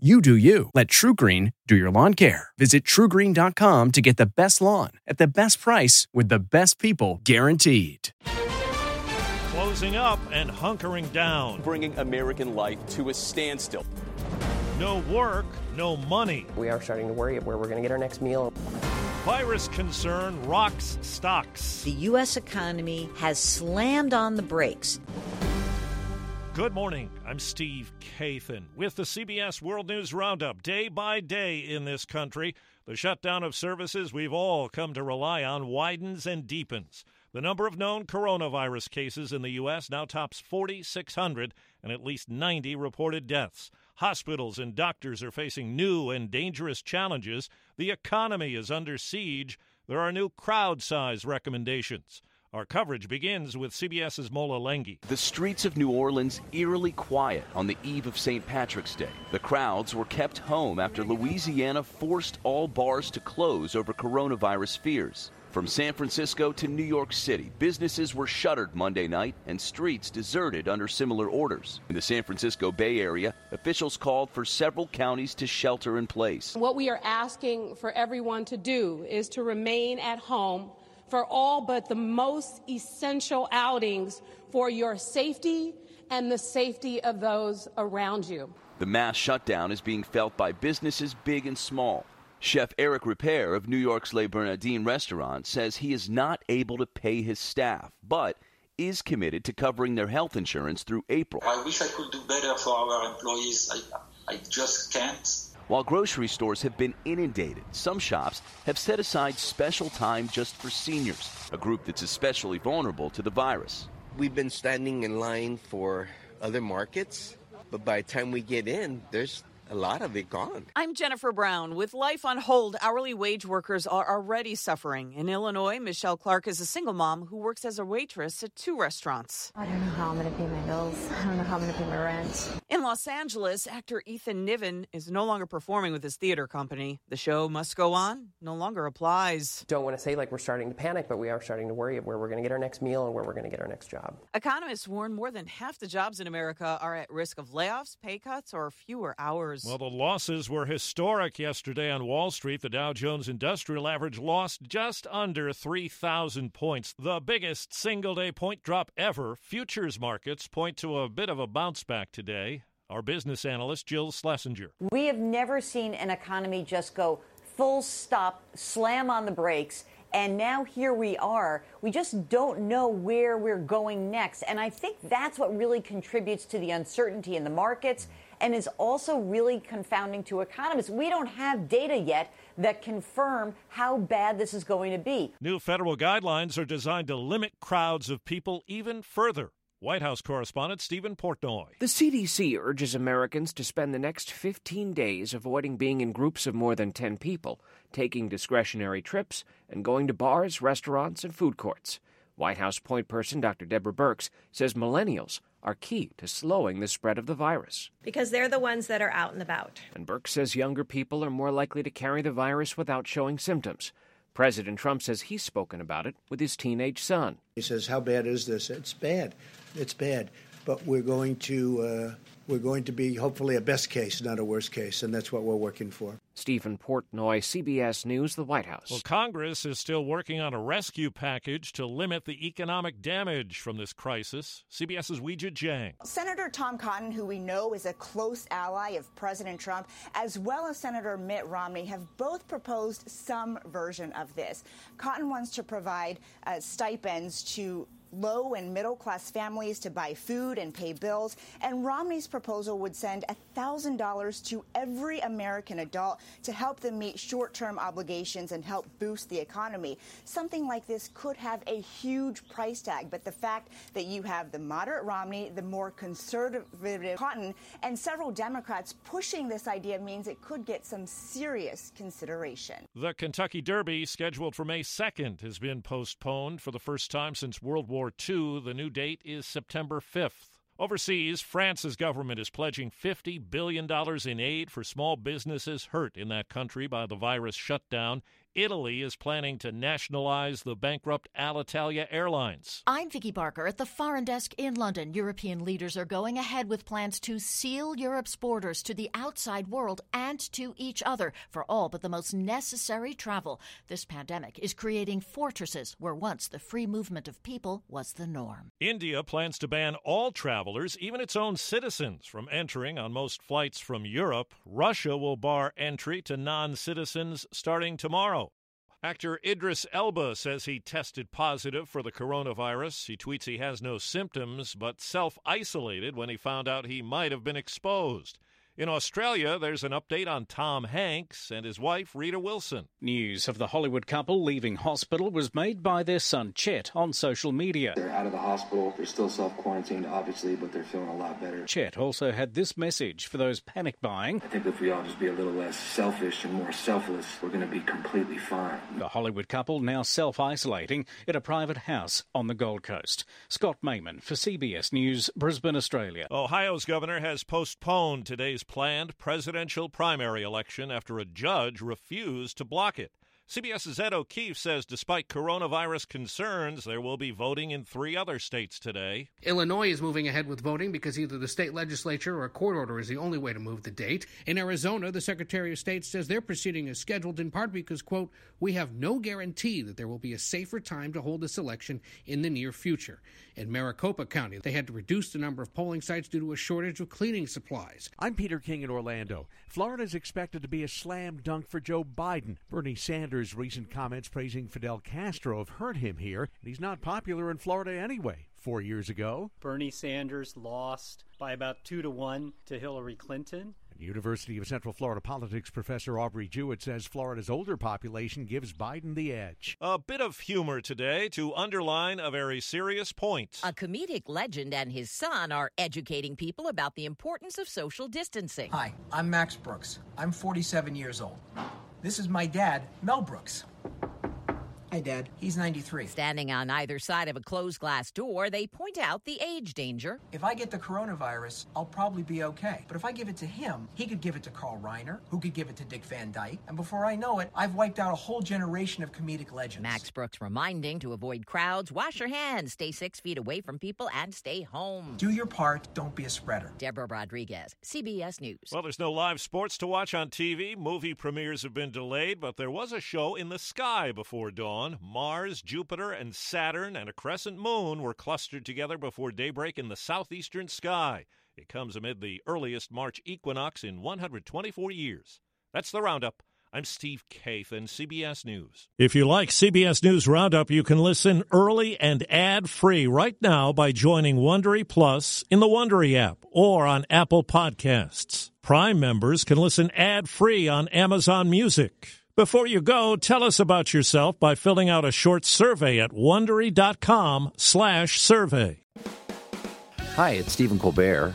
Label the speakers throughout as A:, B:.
A: You do you. Let TruGreen do your lawn care. Visit trugreen.com to get the best lawn at the best price with the best people guaranteed.
B: Closing up and hunkering down.
C: Bringing American life to a standstill.
B: No work, no money.
D: We are starting to worry about where we're going to get our next meal.
B: Virus concern rocks stocks.
E: The U.S. economy has slammed on the brakes.
B: Good morning. I'm Steve Kathan with the CBS World News Roundup. Day by day in this country, the shutdown of services we've all come to rely on widens and deepens. The number of known coronavirus cases in the U.S. now tops 4,600 and at least 90 reported deaths. Hospitals and doctors are facing new and dangerous challenges. The economy is under siege. There are new crowd size recommendations. Our coverage begins with CBS's Mola Lenghi.
C: The streets of New Orleans eerily quiet on the eve of St. Patrick's Day. The crowds were kept home after Louisiana forced all bars to close over coronavirus fears. From San Francisco to New York City, businesses were shuttered Monday night and streets deserted under similar orders. In the San Francisco Bay Area, officials called for several counties to shelter in place.
F: What we are asking for everyone to do is to remain at home for all but the most essential outings for your safety and the safety of those around you.
C: The mass shutdown is being felt by businesses big and small. Chef Eric Ripert of New York's Le Bernardin restaurant says he is not able to pay his staff, but is committed to covering their health insurance through April.
G: I wish I could do better for our employees. I, I just can't.
C: While grocery stores have been inundated, some shops have set aside special time just for seniors, a group that's especially vulnerable to the virus.
H: We've been standing in line for other markets, but by the time we get in, there's a lot of it gone.
I: I'm Jennifer Brown. With life on hold, hourly wage workers are already suffering. In Illinois, Michelle Clark is a single mom who works as a waitress at two restaurants.
J: I don't know how I'm going to pay my bills. I don't know how I'm going to pay my rent.
I: In Los Angeles, actor Ethan Niven is no longer performing with his theater company. The show must go on no longer applies.
D: Don't want to say like we're starting to panic, but we are starting to worry of where we're going to get our next meal and where we're going to get our next job.
I: Economists warn more than half the jobs in America are at risk of layoffs, pay cuts, or fewer hours.
B: Well, the losses were historic yesterday on Wall Street. The Dow Jones Industrial Average lost just under 3,000 points, the biggest single day point drop ever. Futures markets point to a bit of a bounce back today. Our business analyst, Jill Schlesinger.
E: We have never seen an economy just go full stop, slam on the brakes. And now here we are. We just don't know where we're going next. And I think that's what really contributes to the uncertainty in the markets and is also really confounding to economists. We don't have data yet that confirm how bad this is going to be.
B: New federal guidelines are designed to limit crowds of people even further. White House correspondent Stephen Portnoy.
K: The CDC urges Americans to spend the next 15 days avoiding being in groups of more than 10 people, taking discretionary trips, and going to bars, restaurants, and food courts. White House point person Dr. Deborah Birx says millennials are key to slowing the spread of the virus.
L: Because they're the ones that are out and about.
K: And Birx says younger people are more likely to carry the virus without showing symptoms. President Trump says he's spoken about it with his teenage son.
M: He says, "How bad is this? It's bad. It's bad. But we're going to uh, we're going to be hopefully a best case, not a worst case, and that's what we're working for."
K: Stephen Portnoy, CBS News, the White House.
B: Well, Congress is still working on a rescue package to limit the economic damage from this crisis. CBS's Weijia Jiang.
N: Senator Tom Cotton, who we know is a close ally of President Trump, as well as Senator Mitt Romney, have both proposed some version of this. Cotton wants to provide uh, stipends to low and middle class families to buy food and pay bills. And Romney's proposal would send $1,000 to every American adult to help them meet short term obligations and help boost the economy. Something like this could have a huge price tag, but the fact that you have the moderate Romney, the more conservative Cotton, and several Democrats pushing this idea means it could get some serious consideration.
B: The Kentucky Derby, scheduled for May 2nd, has been postponed for the first time since World War II. The new date is September 5th. Overseas, France's government is pledging $50 billion in aid for small businesses hurt in that country by the virus shutdown. Italy is planning to nationalize the bankrupt Alitalia Airlines.
O: I'm Vicki Barker at the Foreign Desk in London. European leaders are going ahead with plans to seal Europe's borders to the outside world and to each other for all but the most necessary travel. This pandemic is creating fortresses where once the free movement of people was the norm.
B: India plans to ban all travelers, even its own citizens, from entering on most flights from Europe. Russia will bar entry to non citizens starting tomorrow. Actor Idris Elba says he tested positive for the coronavirus. He tweets he has no symptoms, but self isolated when he found out he might have been exposed. In Australia, there's an update on Tom Hanks and his wife, Rita Wilson.
P: News of the Hollywood couple leaving hospital was made by their son, Chet, on social media.
Q: They're out of the hospital. They're still self quarantined, obviously, but they're feeling a lot better.
P: Chet also had this message for those panic buying.
Q: I think if we all just be a little less selfish and more selfless, we're going to be completely fine.
P: The Hollywood couple now self isolating at a private house on the Gold Coast. Scott Mayman for CBS News, Brisbane, Australia.
B: Ohio's governor has postponed today's planned presidential primary election after a judge refused to block it. CBS's Ed O'Keefe says despite coronavirus concerns, there will be voting in three other states today.
R: Illinois is moving ahead with voting because either the state legislature or a court order is the only way to move the date. In Arizona, the Secretary of State says their proceeding is scheduled in part because, quote, we have no guarantee that there will be a safer time to hold this election in the near future. In Maricopa County, they had to reduce the number of polling sites due to a shortage of cleaning supplies.
S: I'm Peter King in Orlando. Florida is expected to be a slam dunk for Joe Biden. Bernie Sanders' recent comments praising Fidel Castro have hurt him here, and he's not popular in Florida anyway. Four years ago,
T: Bernie Sanders lost by about two to one to Hillary Clinton.
S: University of Central Florida politics professor Aubrey Jewett says Florida's older population gives Biden the edge.
B: A bit of humor today to underline a very serious point.
U: A comedic legend and his son are educating people about the importance of social distancing.
V: Hi, I'm Max Brooks. I'm 47 years old. This is my dad, Mel Brooks. Hi, Dad. He's 93.
U: Standing on either side of a closed glass door, they point out the age danger.
V: If I get the coronavirus, I'll probably be okay. But if I give it to him, he could give it to Carl Reiner, who could give it to Dick Van Dyke. And before I know it, I've wiped out a whole generation of comedic legends.
U: Max Brooks reminding to avoid crowds, wash your hands, stay six feet away from people, and stay home.
V: Do your part, don't be a spreader.
U: Deborah Rodriguez, CBS News.
B: Well, there's no live sports to watch on TV. Movie premieres have been delayed, but there was a show in the sky before dawn. Mars, Jupiter, and Saturn and a crescent moon were clustered together before daybreak in the southeastern sky. It comes amid the earliest March equinox in 124 years. That's the roundup. I'm Steve Kathan, CBS News. If you like CBS News Roundup, you can listen early and ad-free right now by joining Wondery Plus in the Wondery app or on Apple Podcasts. Prime members can listen ad-free on Amazon Music. Before you go, tell us about yourself by filling out a short survey at wondery.com/survey.
W: Hi, it's Stephen Colbert,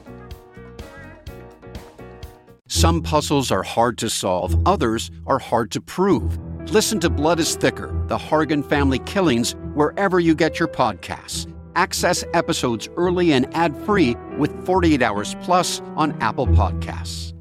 X: Some puzzles are hard to solve, others are hard to prove. Listen to Blood is Thicker The Hargan Family Killings wherever you get your podcasts. Access episodes early and ad free with 48 Hours Plus on Apple Podcasts.